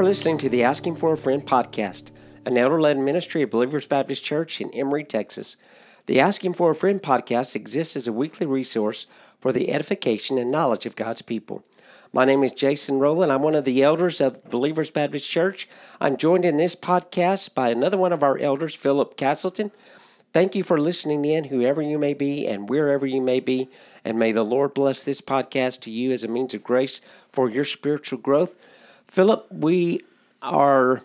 Are listening to the Asking for a Friend podcast, an elder led ministry of Believers Baptist Church in Emory, Texas. The Asking for a Friend podcast exists as a weekly resource for the edification and knowledge of God's people. My name is Jason Rowland. I'm one of the elders of Believers Baptist Church. I'm joined in this podcast by another one of our elders, Philip Castleton. Thank you for listening in, whoever you may be and wherever you may be. And may the Lord bless this podcast to you as a means of grace for your spiritual growth. Philip, we are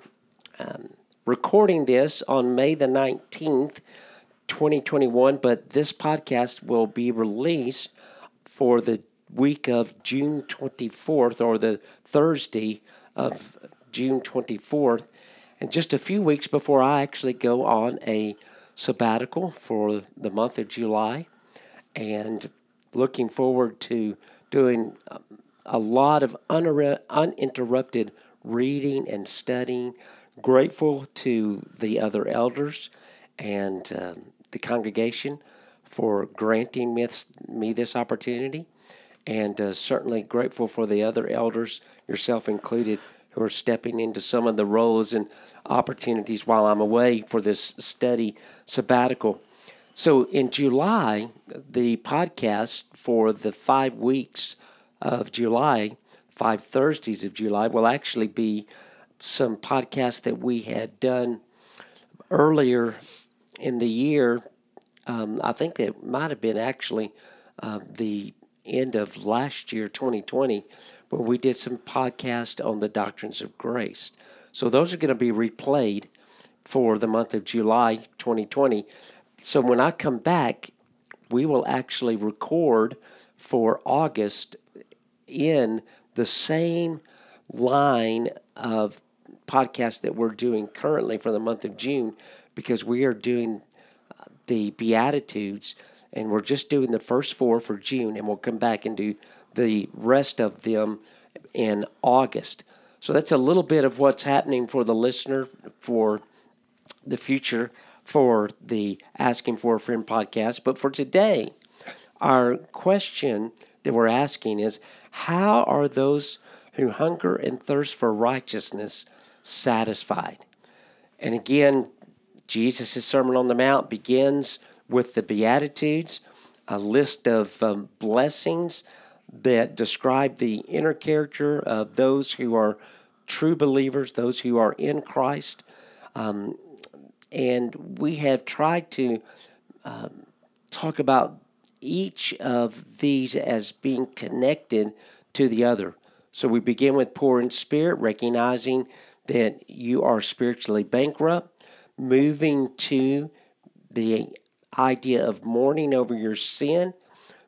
um, recording this on May the 19th, 2021, but this podcast will be released for the week of June 24th or the Thursday of June 24th. And just a few weeks before I actually go on a sabbatical for the month of July and looking forward to doing a lot of uninterrupted reading and studying. Grateful to the other elders and uh, the congregation for granting me, me this opportunity, and uh, certainly grateful for the other elders, yourself included, who are stepping into some of the roles and opportunities while I'm away for this study sabbatical. So in July, the podcast for the five weeks of July, five Thursdays of July, will actually be some podcasts that we had done earlier in the year. Um, I think it might have been actually uh, the end of last year, 2020, where we did some podcast on the doctrines of grace. So those are going to be replayed for the month of July 2020. So when I come back, we will actually record for August in the same line of podcast that we're doing currently for the month of June because we are doing uh, the Beatitudes and we're just doing the first four for June and we'll come back and do the rest of them in August. So that's a little bit of what's happening for the listener for the future for the Asking for a Friend podcast. But for today, our question that we're asking is how are those who hunger and thirst for righteousness satisfied? And again, Jesus' Sermon on the Mount begins with the Beatitudes, a list of um, blessings that describe the inner character of those who are true believers, those who are in Christ. Um, and we have tried to um, talk about each of these as being connected to the other. So we begin with poor in spirit, recognizing that you are spiritually bankrupt, moving to the idea of mourning over your sin,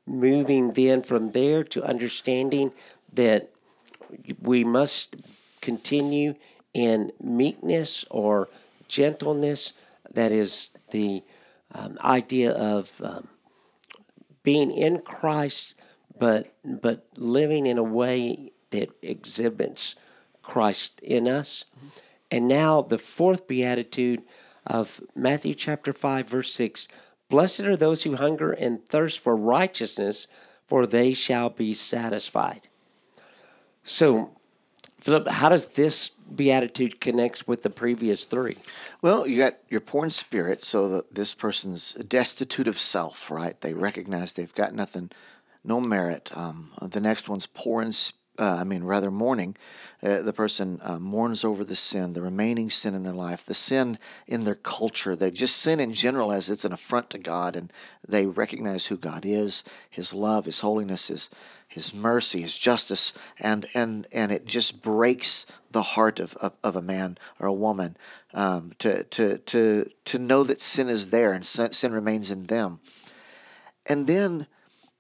moving then from there to understanding that we must continue in meekness or gentleness. That is the um, idea of um, being in Christ, but but living in a way that exhibits Christ in us. And now the fourth beatitude of Matthew chapter 5 verse 6, blessed are those who hunger and thirst for righteousness, for they shall be satisfied. So Philip, how does this beatitude connect with the previous three? Well, you got your poor in spirit, so that this person's destitute of self, right? They recognize they've got nothing, no merit. Um, the next one's poor in, uh, I mean, rather mourning. Uh, the person uh, mourns over the sin, the remaining sin in their life, the sin in their culture. They just sin in general as it's an affront to God, and they recognize who God is, His love, His holiness, His his mercy, his justice, and and and it just breaks the heart of, of, of a man or a woman um, to to to to know that sin is there and sin, sin remains in them. And then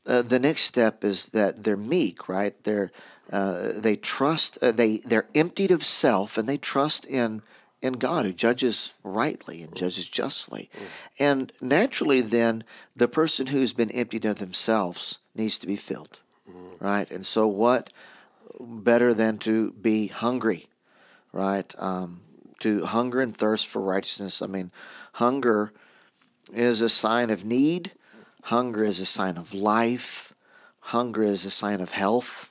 uh, the next step is that they're meek, right? They're uh, they trust uh, they they're emptied of self and they trust in in God who judges rightly and judges justly. And naturally, then the person who's been emptied of themselves needs to be filled right? And so, what better than to be hungry, right? Um, to hunger and thirst for righteousness. I mean, hunger is a sign of need, hunger is a sign of life, hunger is a sign of health,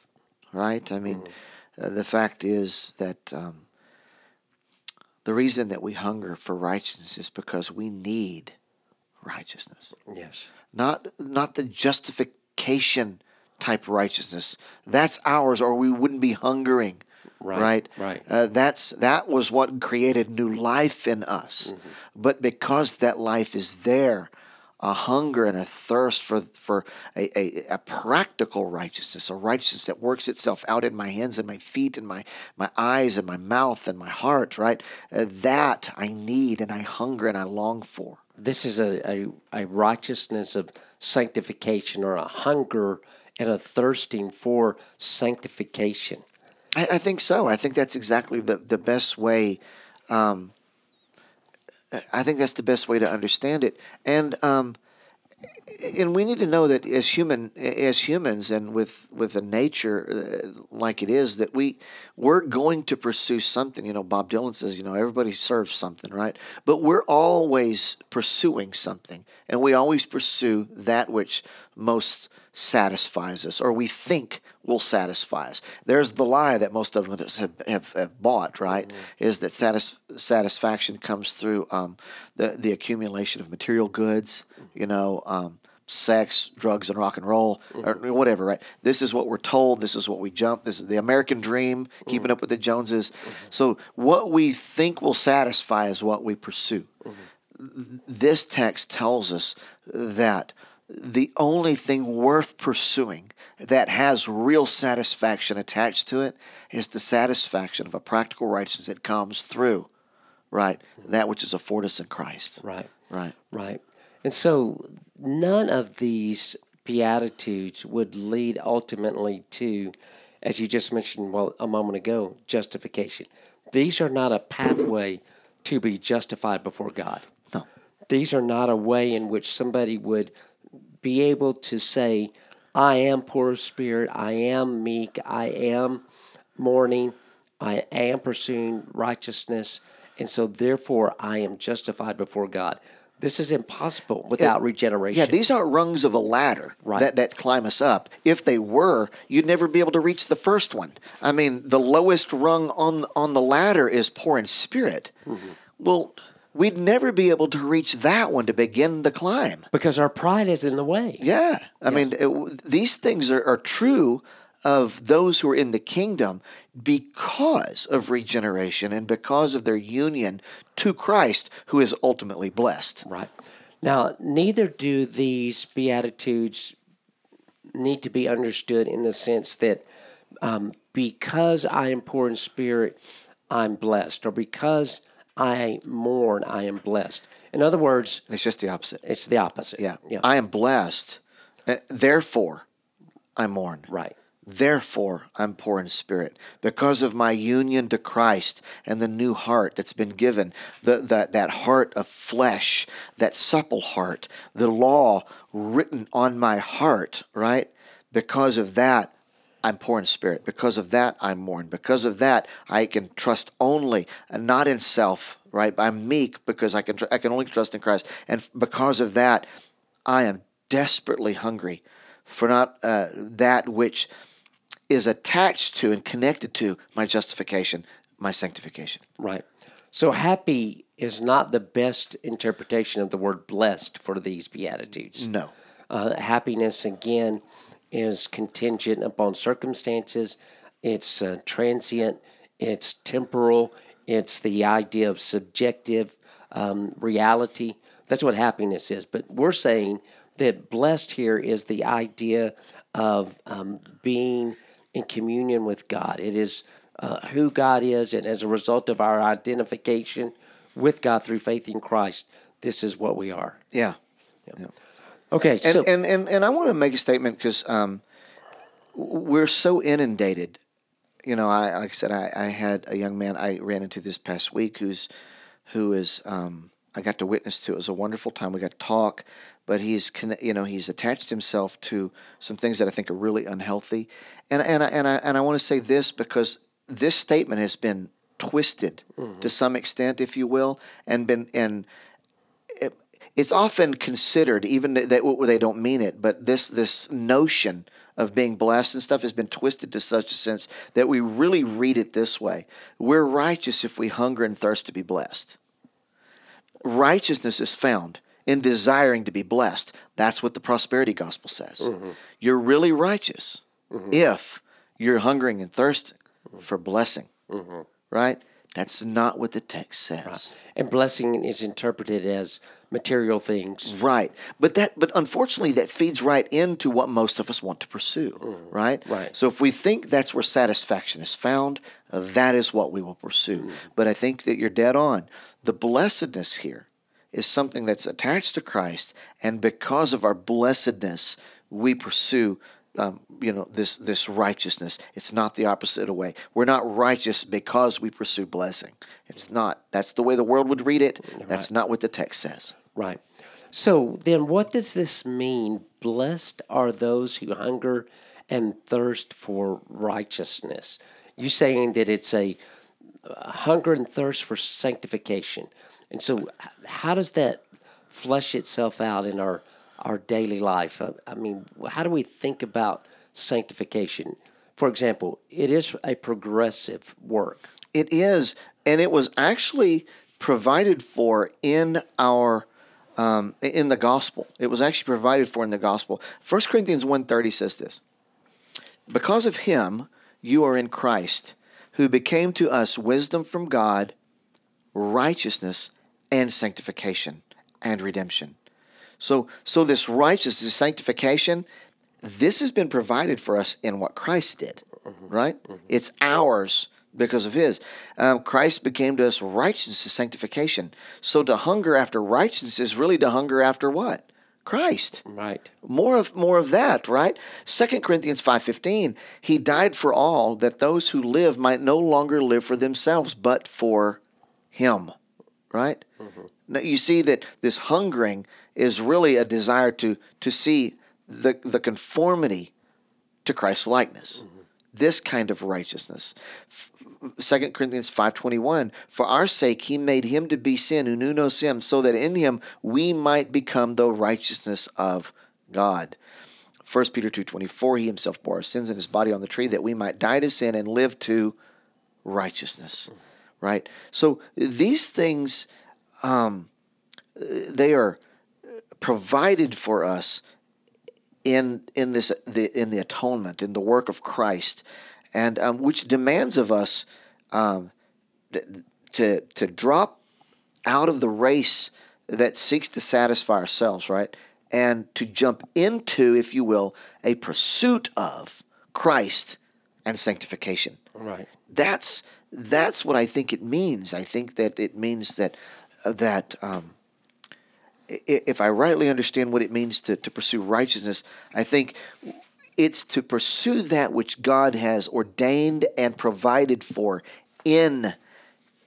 right? I mean, uh, the fact is that um, The reason that we hunger for righteousness is because we need righteousness. Yes. Not not the justification type righteousness. That's ours or we wouldn't be hungering. Right, Right. right. Uh, that's that was what created new life in us. Mm-hmm. But because that life is there, a hunger and a thirst for for a, a, a practical righteousness, a righteousness that works itself out in my hands and my feet and my my eyes and my mouth and my heart, right? Uh, that I need and I hunger and I long for. This is a, a, a righteousness of sanctification or a hunger and a thirsting for sanctification. I, I think so. I think that's exactly the, the best way. Um, I think that's the best way to understand it. And um, and we need to know that as human as humans and with with a nature uh, like it is that we we're going to pursue something you know bob dylan says you know everybody serves something right but we're always pursuing something and we always pursue that which most satisfies us or we think will satisfy us there's the lie that most of us have, have, have bought right mm-hmm. is that satis- satisfaction comes through um, the, the accumulation of material goods mm-hmm. you know um, sex, drugs, and rock and roll, or mm-hmm. whatever, right? This is what we're told. This is what we jump. This is the American dream, keeping up with the Joneses. So, what we think will satisfy is what we pursue. This text tells us that the only thing worth pursuing that has real satisfaction attached to it is the satisfaction of a practical righteousness that comes through, right? That which is afforded us in Christ. Right. Right. Right. And so none of these beatitudes would lead ultimately to, as you just mentioned well a moment ago, justification. These are not a pathway to be justified before God. No. These are not a way in which somebody would be able to say, I am poor of spirit, I am meek, I am mourning, I am pursuing righteousness, and so therefore I am justified before God. This is impossible without regeneration. Yeah, these aren't rungs of a ladder Right. that, that climb us up. If they were, you'd never be able to reach the first one. I mean, the lowest rung on on the ladder is poor in spirit. Mm-hmm. Well, we'd never be able to reach that one to begin the climb. because our pride is in the way. Yeah, I mean, it, these things are, are true of those who are in the kingdom because of regeneration and because of their union to Christ, who is ultimately blessed. Right. Now, neither do these Beatitudes need to be understood in the sense that um, because I am poor in spirit, I'm blessed, or because I mourn, I am blessed. In other words, It's just the opposite. it's the opposite. Yeah. Yeah. I am blessed. uh, Therefore, I mourn. right. Therefore, I'm poor in spirit. Because of my union to Christ and the new heart that's been given, the, that, that heart of flesh, that supple heart, the law written on my heart, right? Because of that, I'm poor in spirit. Because of that, I mourn. Because of that, I can trust only, and not in self, right? I'm meek because I can, tr- I can only trust in Christ. And because of that, I am desperately hungry for not uh, that which is attached to and connected to my justification, my sanctification. Right. So happy is not the best interpretation of the word blessed for these Beatitudes. No. Uh, happiness, again, is contingent upon circumstances. It's uh, transient. It's temporal. It's the idea of subjective um, reality. That's what happiness is. But we're saying that blessed here is the idea of um, being in communion with God. It is uh, who God is, and as a result of our identification with God through faith in Christ, this is what we are. Yeah. Okay, And, so and, and, and I want to make a statement because um, we're so inundated. You know, I like I said, I, I had a young man I ran into this past week who's who is um, I got to witness to. It was a wonderful time. We got to talk, but he's you know he's attached himself to some things that I think are really unhealthy. And and I, and I and I want to say this because this statement has been twisted to some extent, if you will, and been and it's often considered, even that they don't mean it, but this this notion of being blessed and stuff has been twisted to such a sense that we really read it this way We're righteous if we hunger and thirst to be blessed. Righteousness is found in desiring to be blessed. That's what the prosperity gospel says. Mm-hmm. You're really righteous mm-hmm. if you're hungering and thirsting mm-hmm. for blessing, mm-hmm. right? That's not what the text says. Right. And blessing is interpreted as material things. Right. But that but unfortunately that feeds right into what most of us want to pursue, mm. right? Right. So if we think that's where satisfaction is found, uh, that is what we will pursue. Mm. But I think that you're dead on. The blessedness here is something that's attached to Christ and because of our blessedness we pursue um, you know this this righteousness. It's not the opposite way. We're not righteous because we pursue blessing. It's not. That's the way the world would read it. That's right. not what the text says. Right. So then, what does this mean? Blessed are those who hunger and thirst for righteousness. You saying that it's a, a hunger and thirst for sanctification, and so how does that flesh itself out in our our daily life? Uh, I mean, how do we think about sanctification? For example, it is a progressive work. It is, and it was actually provided for in our um, in the gospel. It was actually provided for in the gospel. 1 Corinthians 1.30 says this, Because of him you are in Christ, who became to us wisdom from God, righteousness, and sanctification, and redemption. So, so this righteousness, this sanctification, this has been provided for us in what Christ did, mm-hmm. right? Mm-hmm. It's ours because of His. Um, Christ became to us righteousness, sanctification. So to hunger after righteousness is really to hunger after what? Christ. Right. More of more of that, right? Second Corinthians 5:15, he died for all that those who live might no longer live for themselves but for him. Right? Mm-hmm. Now you see that this hungering is really a desire to to see the the conformity to Christ's likeness. Mm-hmm. This kind of righteousness. 2 Corinthians 5:21 For our sake he made him to be sin who knew no sin so that in him we might become the righteousness of God. 1 Peter 2:24 He himself bore our sins in his body on the tree that we might die to sin and live to righteousness. Mm-hmm. Right? So these things um, they are provided for us in in this the in the atonement in the work of Christ, and um, which demands of us um, to to drop out of the race that seeks to satisfy ourselves, right, and to jump into, if you will, a pursuit of Christ and sanctification. Right. That's that's what I think it means. I think that it means that that um, if I rightly understand what it means to, to pursue righteousness, I think it's to pursue that which God has ordained and provided for in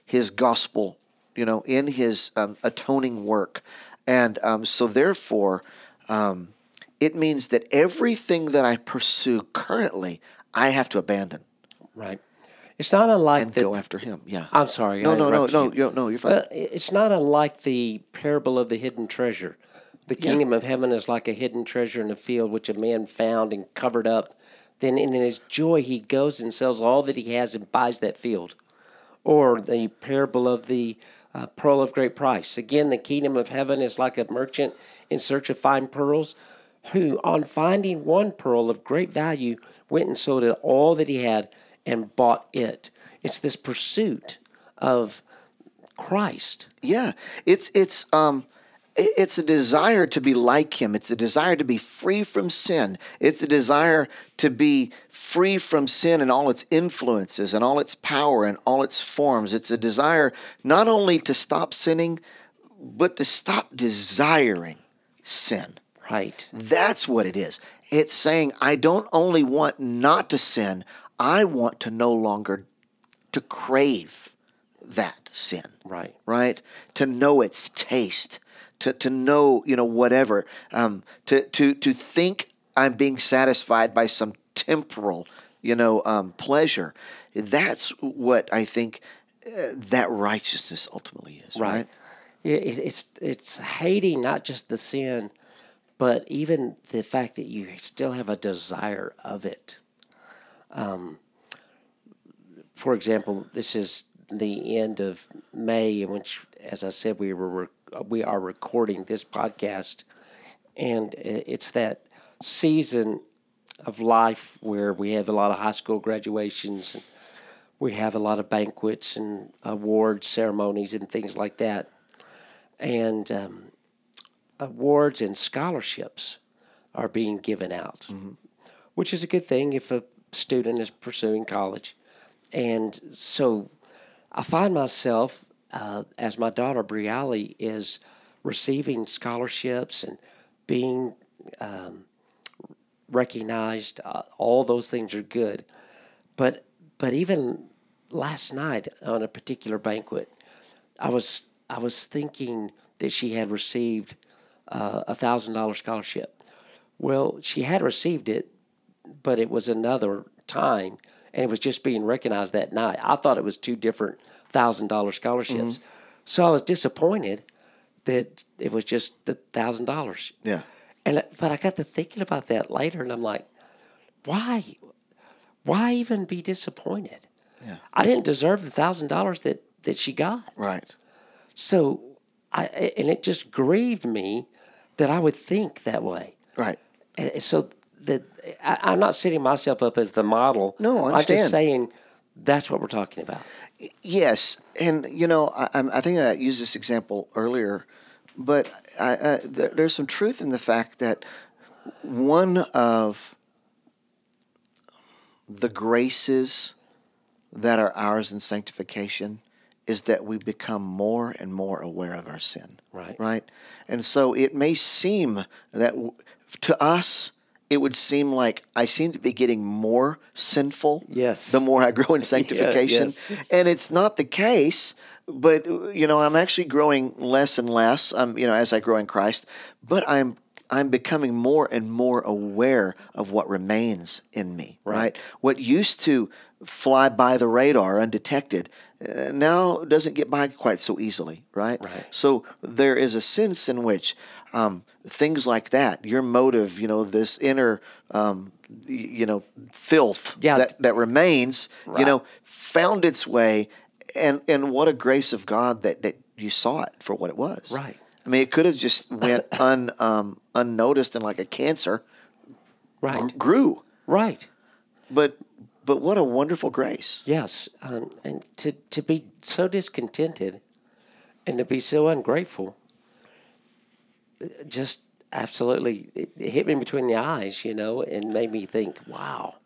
His gospel, you know, in His um, atoning work. And um, so, therefore, um, it means that everything that I pursue currently, I have to abandon. Right. It's not unlike and the, go after him. Yeah. I'm sorry. No, no, no, no, you. no. You're fine. Uh, it's not unlike the parable of the hidden treasure. The kingdom yeah. of heaven is like a hidden treasure in a field which a man found and covered up. Then, in his joy, he goes and sells all that he has and buys that field. Or the parable of the uh, pearl of great price. Again, the kingdom of heaven is like a merchant in search of fine pearls, who, on finding one pearl of great value, went and sold it all that he had and bought it. It's this pursuit of Christ. Yeah, it's it's um it's a desire to be like him. It's a desire to be free from sin. It's a desire to be free from sin and all its influences and all its power and all its forms. It's a desire not only to stop sinning, but to stop desiring sin. Right. That's what it is. It's saying, I don't only want not to sin, I want to no longer to crave that sin. Right. Right? To know its taste, to, to know, you know, whatever. Um, to, to, to think I'm being satisfied by some temporal, you know, um, pleasure. That's what I think uh, that righteousness ultimately is. Right. right? It's, it's hating not just the sin, but even the fact that you still have a desire of it. Um, for example, this is the end of May, in which, as I said, we were we are recording this podcast, and it's that season of life where we have a lot of high school graduations and we have a lot of banquets and award ceremonies and things like that, and um, awards and scholarships are being given out, mm-hmm. which is a good thing if a student is pursuing college. And so I find myself, uh, as my daughter Briali is receiving scholarships and being um, recognized, uh, all those things are good. But but even last night on a particular banquet, I was I was thinking that she had received uh, a thousand dollar scholarship. Well, she had received it, but it was another time, and it was just being recognized that night. I thought it was two different thousand dollar scholarships, mm-hmm. so I was disappointed that it was just the thousand dollars. Yeah. And but I got to thinking about that later, and I'm like, why, why even be disappointed? Yeah. I didn't deserve the thousand dollars that that she got. Right. So I and it just grieved me that I would think that way. Right. And so that I, am not setting myself up as the model. No, I am just saying that's what we're talking about. Yes, and you know, I, I think I used this example earlier, but I, I, there, there's some truth in the fact that one of the graces that are ours in sanctification is that we become more and more aware of our sin. Right. Right. And so it may seem that to us, it would seem like I seem to be getting more sinful. Yes. The more I grow in sanctification, yeah, yes, and it's not the case. But you know, I'm actually growing less and less. Um, you know, as I grow in Christ, but I'm I'm becoming more and more aware of what remains in me. Right. right? What used to fly by the radar undetected uh, now doesn't get by quite so easily, right? right. So there is a sense in which um, things like that, your motive, you know, this inner, um, you know, filth yeah. that, that remains, right. you know, found its way. And, and what a grace of God that, that you saw it for what it was. Right. I mean, it could have just went un, um, unnoticed and like a cancer right. grew. Right. But but what a wonderful grace. Yes, um, and to to be so discontented, and to be so ungrateful, just absolutely it, hit me between the eyes, you know, and made me think, wow,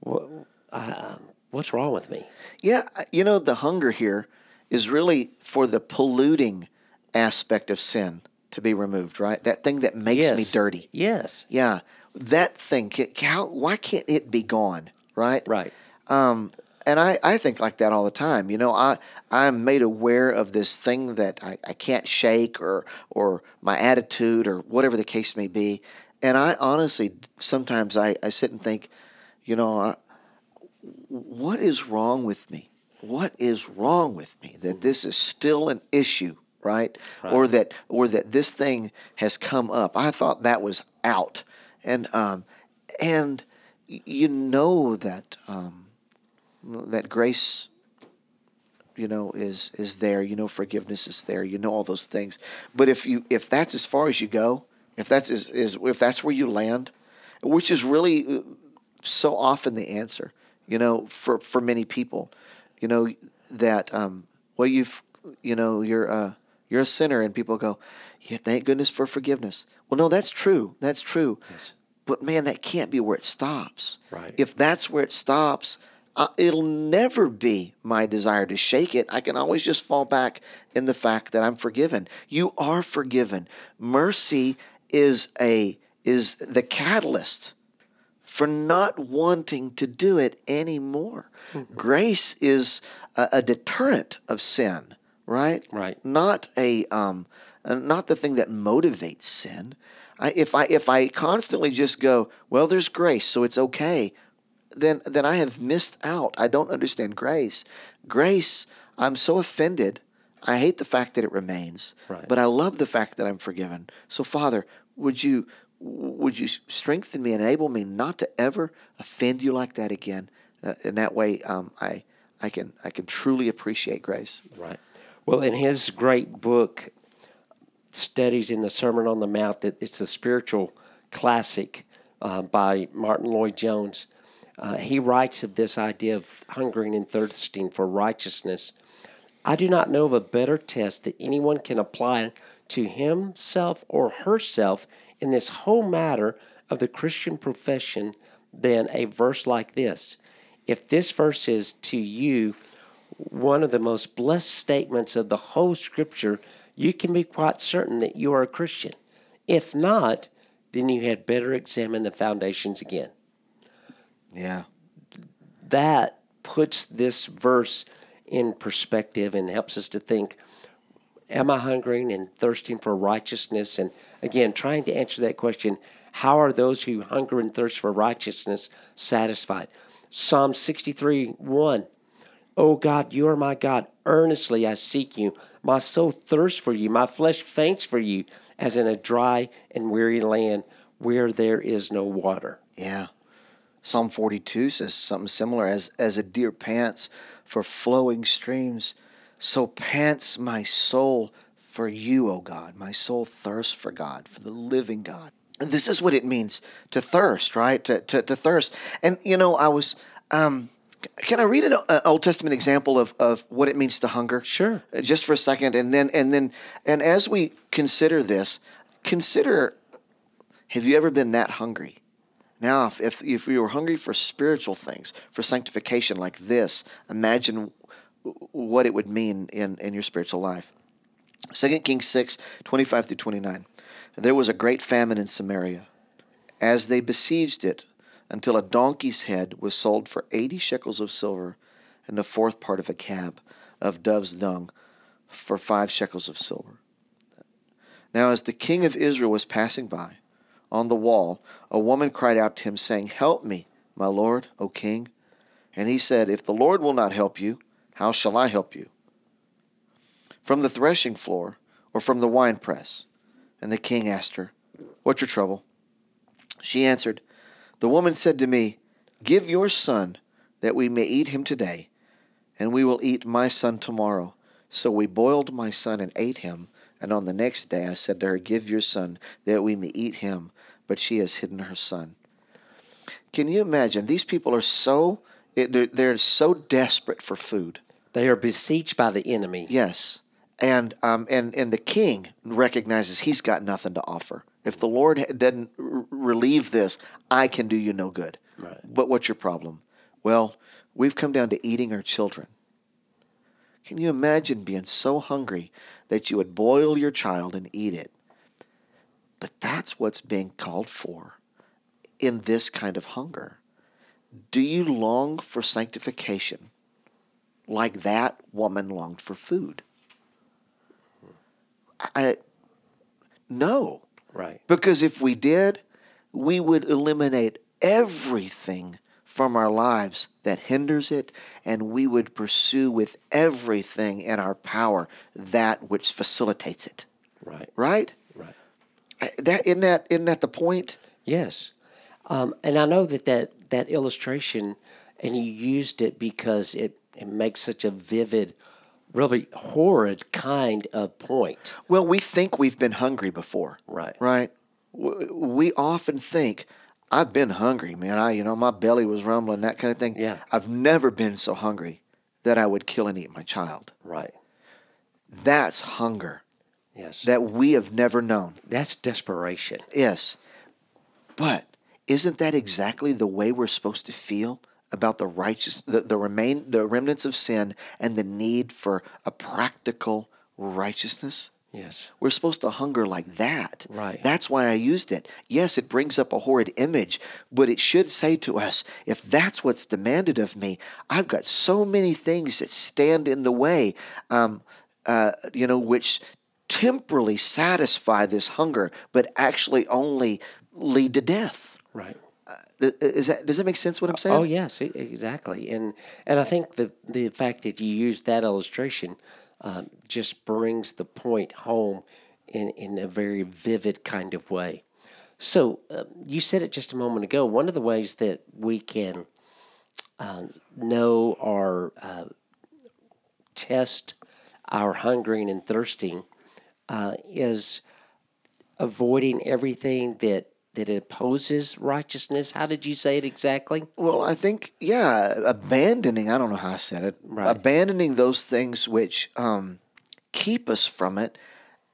what, uh, what's wrong with me? Yeah, you know, the hunger here is really for the polluting aspect of sin to be removed, right? That thing that makes yes. me dirty. Yes. Yeah, that thing. How, why can't it be gone? right? Right. Um, and I, I think like that all the time. You know, I I'm made aware of this thing that I, I can't shake or or my attitude or whatever the case may be. And I honestly sometimes I, I sit and think, you know, uh, what is wrong with me? What is wrong with me that this is still an issue, right? right? Or that or that this thing has come up. I thought that was out, and um, and you know that um, that grace you know is is there you know forgiveness is there you know all those things but if you if that's as far as you go if that's is, is if that's where you land which is really uh, so often the answer you know for for many people you know that um well you've you know you're uh you're a sinner and people go yeah thank goodness for forgiveness well no that's true that's true yes. But man, that can't be where it stops. Right. If that's where it stops, uh, it'll never be my desire to shake it. I can always just fall back in the fact that I'm forgiven. You are forgiven. Mercy is a is the catalyst for not wanting to do it anymore. Mm-hmm. Grace is a, a, deterrent of sin, right? Right. Not a um, uh, not the thing that motivates sin. I, if I if I constantly just go, well, there's grace, so it's okay, then then I have missed out. I don't understand grace. Grace, I'm so offended. I hate the fact that it remains, right. but I love the fact that I'm forgiven. So, Father, would you would you strengthen me, enable me not to ever offend you like that again? Uh, in that way, um, I I can I can truly appreciate grace. Right. Well, in his great book, Studies in the Sermon on the Mount, that it's a spiritual classic uh, by Martyn Lloyd-Jones. Uh, he writes of this idea of hungering and thirsting for righteousness. I do not know of a better test that anyone can apply to himself or herself in this whole matter of the Christian profession than a verse like this. If this verse is to you one of the most blessed statements of the whole scripture, you can be quite certain that you are a Christian. If not, then you had better examine the foundations again. Yeah. That puts this verse in perspective and helps us to think Am I hungering and thirsting for righteousness? And again, trying to answer that question how are those who hunger and thirst for righteousness satisfied? Psalm 63 1. O God, you are my God. Earnestly I seek you. My soul thirsts for you. My flesh faints for you, as in a dry and weary land where there is no water. Yeah. Psalm 42 says something similar as, as a deer pants for flowing streams, so pants my soul for you, O God. My soul thirsts for God, for the living God. And this is what it means to thirst, right? To, to, to thirst. And, you know, I was. Um, can I read an Old Testament example of, of what it means to hunger? Sure. Uh, just for a second, and then and then and as we consider this, consider: Have you ever been that hungry? Now, if if, if you were hungry for spiritual things, for sanctification like this, imagine what it would mean in in your spiritual life. 2 Kings 6, 25 through 29. There was a great famine in Samaria. As they besieged it, until a donkey's head was sold for eighty shekels of silver, and a fourth part of a cab of dove's dung for five shekels of silver. Now, as the king of Israel was passing by, on the wall, a woman cried out to him, saying, Help me, my lord, O king. And he said, If the Lord will not help you, how shall I help you? From the threshing floor, or from the winepress? And the king asked her, What's your trouble? She answered, the woman said to me, Give your son, that we may eat him today, and we will eat my son tomorrow. So we boiled my son and ate him. And on the next day I said to her, Give your son, that we may eat him. But she has hidden her son. Can you imagine? These people are so they're, they're so desperate for food. They are besieged by the enemy. Yes, and um, and and the king recognizes he's got nothing to offer. If the Lord doesn't relieve this, I can do you no good. Right. But what's your problem? Well, we've come down to eating our children. Can you imagine being so hungry that you would boil your child and eat it? But that's what's being called for in this kind of hunger. Do you long for sanctification like that woman longed for food? I, no. Right. Because if we did, we would eliminate everything from our lives that hinders it, and we would pursue with everything in our power that which facilitates it. Right. Right? That isn't that isn't that the point? Yes. Um, and I know that, that that illustration, and you used it because it, it makes such a vivid, really horrid kind of point. Well, we think we've been hungry before. Right. Right. We often think, I've been hungry, man. I, you know, my belly was rumbling, that kind of thing. Yeah. I've never been so hungry that I would kill and eat my child. Right. That's hunger. Yes. That we have never known. That's desperation. Yes. But isn't that exactly the way we're supposed to feel about the righteous the, the remain the remnants of sin and the need for a practical righteousness? Yes. We're supposed to hunger like that. Right. That's why I used it. Yes, it brings up a horrid image, but it should say to us if that's what's demanded of me, I've got so many things that stand in the way, um, uh, you know, which temporally satisfy this hunger, but actually only lead to death. Right. Uh, is that, does that make sense what I'm saying? Oh yes, exactly. And and I think the the fact that you used that illustration um, just brings the point home in in a very vivid kind of way. So uh, you said it just a moment ago. One of the ways that we can uh, know or uh, test our hungering and thirsting uh, is avoiding everything that that opposes righteousness. How did you say it exactly? Well, I think yeah, abandoning. I don't know how I said it. Right. Abandoning those things which um, keep us from it,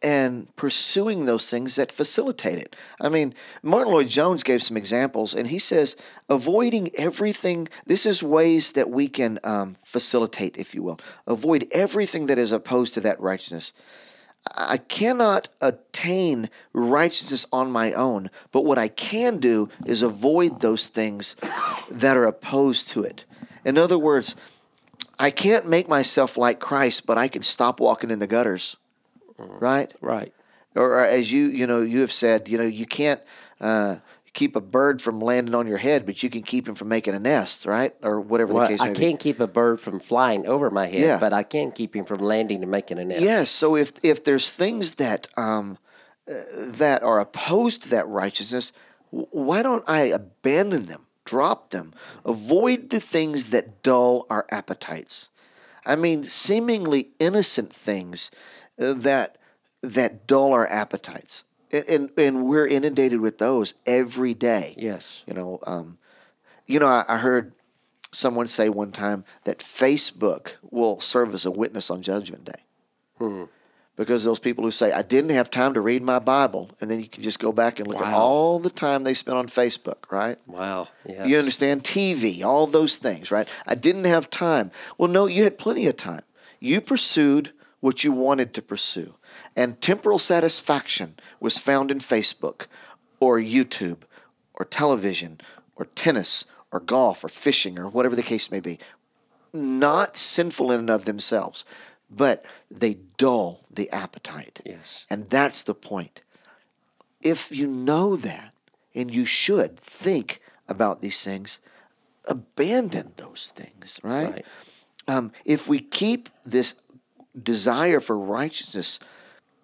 and pursuing those things that facilitate it. I mean, Martyn Lloyd Jones gave some examples, and he says avoiding everything. This is ways that we can um, facilitate, if you will, avoid everything that is opposed to that righteousness. I cannot attain righteousness on my own, but what I can do is avoid those things that are opposed to it. In other words, I can't make myself like Christ, but I can stop walking in the gutters, right? Right. Or as you you know you have said, you know you can't uh, keep a bird from landing on your head, but you can keep him from making a nest, right? Or whatever the Well, case I may be. I can't keep a bird from flying over my head, Yeah. but I can keep him from landing and making a nest. Yes. So if if there's things that um, uh, that are opposed to that righteousness, why don't I abandon them, drop them, avoid the things that dull our appetites? I mean, seemingly innocent things uh, that that dull our appetites, and, and and we're inundated with those every day. Yes. You know, um, you know, I, I heard someone say one time that Facebook will serve as a witness on Judgment Day. Because those people who say, I didn't have time to read my Bible, and then you can just go back and look at all the time they spent on Facebook, right? Wow. Yes. You understand? TV, all those things, right? I didn't have time. Well, no, you had plenty of time. You pursued what you wanted to pursue. And temporal satisfaction was found in Facebook or YouTube or television or tennis or golf or fishing or whatever the case may be. Not sinful in and of themselves, but they dull the appetite. Yes. And that's the point. If you know that, and you should think about these things, abandon those things, right? Right. Um, if we keep this desire for righteousness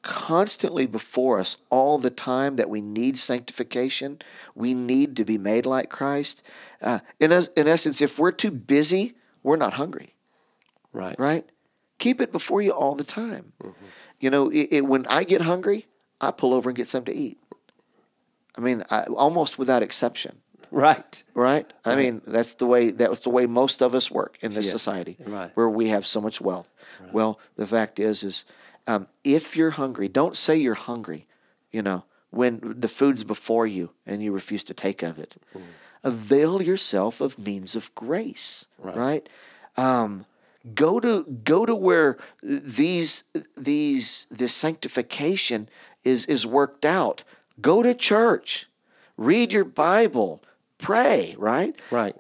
constantly before us all the time that we need sanctification, we need to be made like Christ. Uh, in, es- in essence, if we're too busy, we're not hungry Right. right? Keep it before you all the time. You know, it, it, when I get hungry, I pull over and get something to eat. I mean, I, almost without exception, Right. right? I mean, that's the way that was the way most of us work in this Yeah, society, right. where we have so much wealth. Well, the fact is, is um, if you're hungry, don't say you're hungry. You know, when the food's before you and you refuse to take of it, avail yourself of means of grace, right? Um, go to go to where these these this sanctification is is worked out. Go to church, read your Bible, pray, right? Right.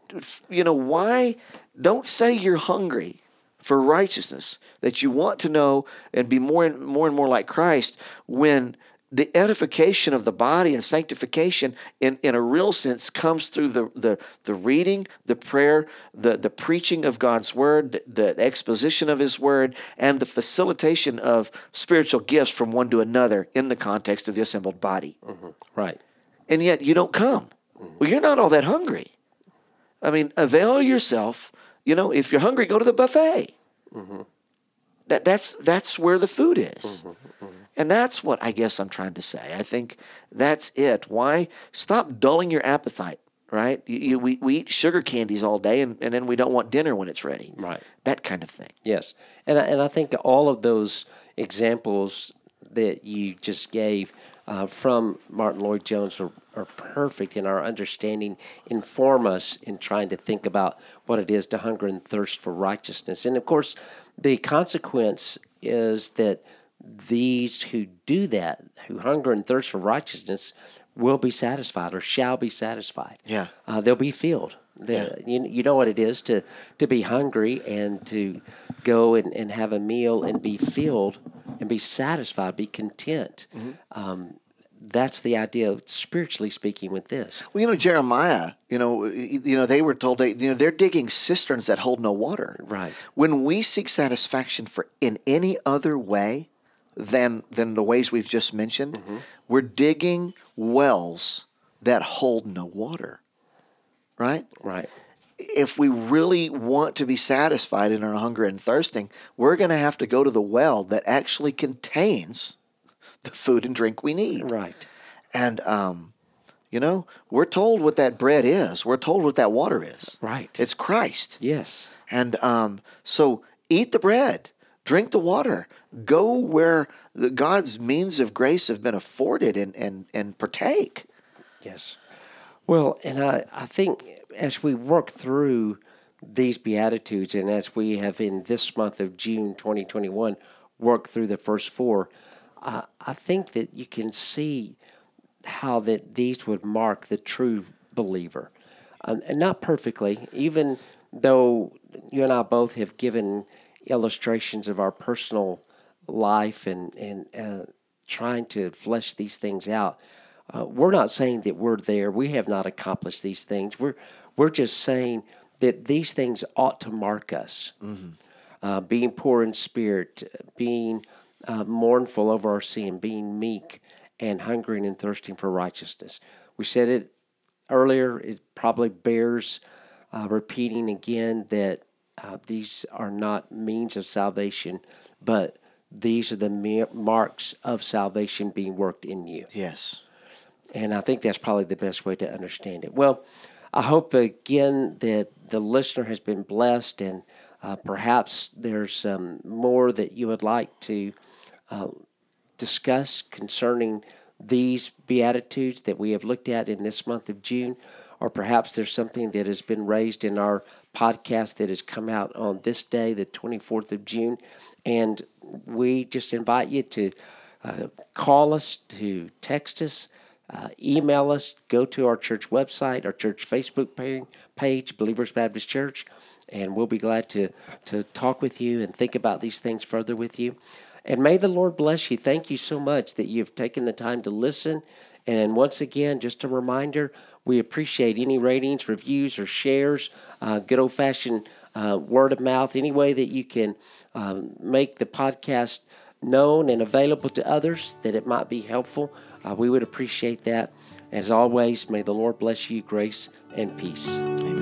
You know why? Don't say you're hungry for righteousness that you want to know and be more and more and more like Christ when the edification of the body and sanctification in, in a real sense comes through the, the, the reading, the prayer, the, the preaching of God's word, the exposition of his word, and the facilitation of spiritual gifts from one to another in the context of the assembled body. Mm-hmm. Right. And yet you don't come. Mm-hmm. Well, you're not all that hungry. I mean, avail yourself. You know, if you're hungry, go to the buffet. Mm-hmm. That, that's, that's where the food is. Mm-hmm, mm-hmm. And that's what I guess I'm trying to say. I think that's it. Why? Stop dulling your appetite, right? You, you, we, we eat sugar candies all day and, and then we don't want dinner when it's ready. Right. That kind of thing. Yes, and I, and I think all of those examples that you just gave uh, from Martyn Lloyd Jones are, are perfect in our understanding, inform us in trying to think about what it is to hunger and thirst for righteousness. And of course, the consequence is that these who do that, who hunger and thirst for righteousness, will be satisfied or shall be satisfied. Yeah. uh, they'll be filled. The, you, you know what it is to, to be hungry and to go and, and have a meal and be filled and be satisfied, be content. Um, that's the idea, spiritually speaking, with this. Well, you know, Jeremiah, you know, you you know, they were told, they, you know, they're digging cisterns that hold no water. Right. When we seek satisfaction for in any other way than than the ways we've just mentioned, we're digging wells that hold no water. Right? Right. If we really want to be satisfied in our hunger and thirsting, we're going to have to go to the well that actually contains the food and drink we need. Right. And um, you know, we're told what that bread is. We're told what that water is. Right. It's Christ. Yes. And um, so eat the bread, drink the water, go where the, God's means of grace have been afforded and, and, and partake. Yes. Well, and I, I think as we work through these Beatitudes and as we have in this month of June 2021 worked through the first four, uh, I think that you can see how that these would mark the true believer. Um, and not perfectly, even though you and I both have given illustrations of our personal life and, and uh, trying to flesh these things out. Uh, we're not saying that we're there. We have not accomplished these things. We're we're just saying that these things ought to mark us. Mm-hmm. Uh, being poor in spirit, being uh, mournful over our sin, being meek, and hungering and thirsting for righteousness. We said it earlier. It probably bears uh, repeating again that uh, these are not means of salvation, but these are the marks of salvation being worked in you. Yes. And I think that's probably the best way to understand it. Well, I hope again that the listener has been blessed and uh, perhaps there's um, more that you would like to uh, discuss concerning these Beatitudes that we have looked at in this month of June, or perhaps there's something that has been raised in our podcast that has come out on this day, the 24th of June. And we just invite you to uh, call us, to text us, uh, email us, go to our church website, our church Facebook page, Believers Baptist Church, and we'll be glad to, to talk with you and think about these things further with you. And may the Lord bless you. Thank you so much that you've taken the time to listen. And once again, just a reminder we appreciate any ratings, reviews, or shares, uh, good old fashioned uh, word of mouth, any way that you can um, make the podcast known and available to others that it might be helpful. Uh, we would appreciate that. As always, may the Lord bless you, grace and peace. Amen.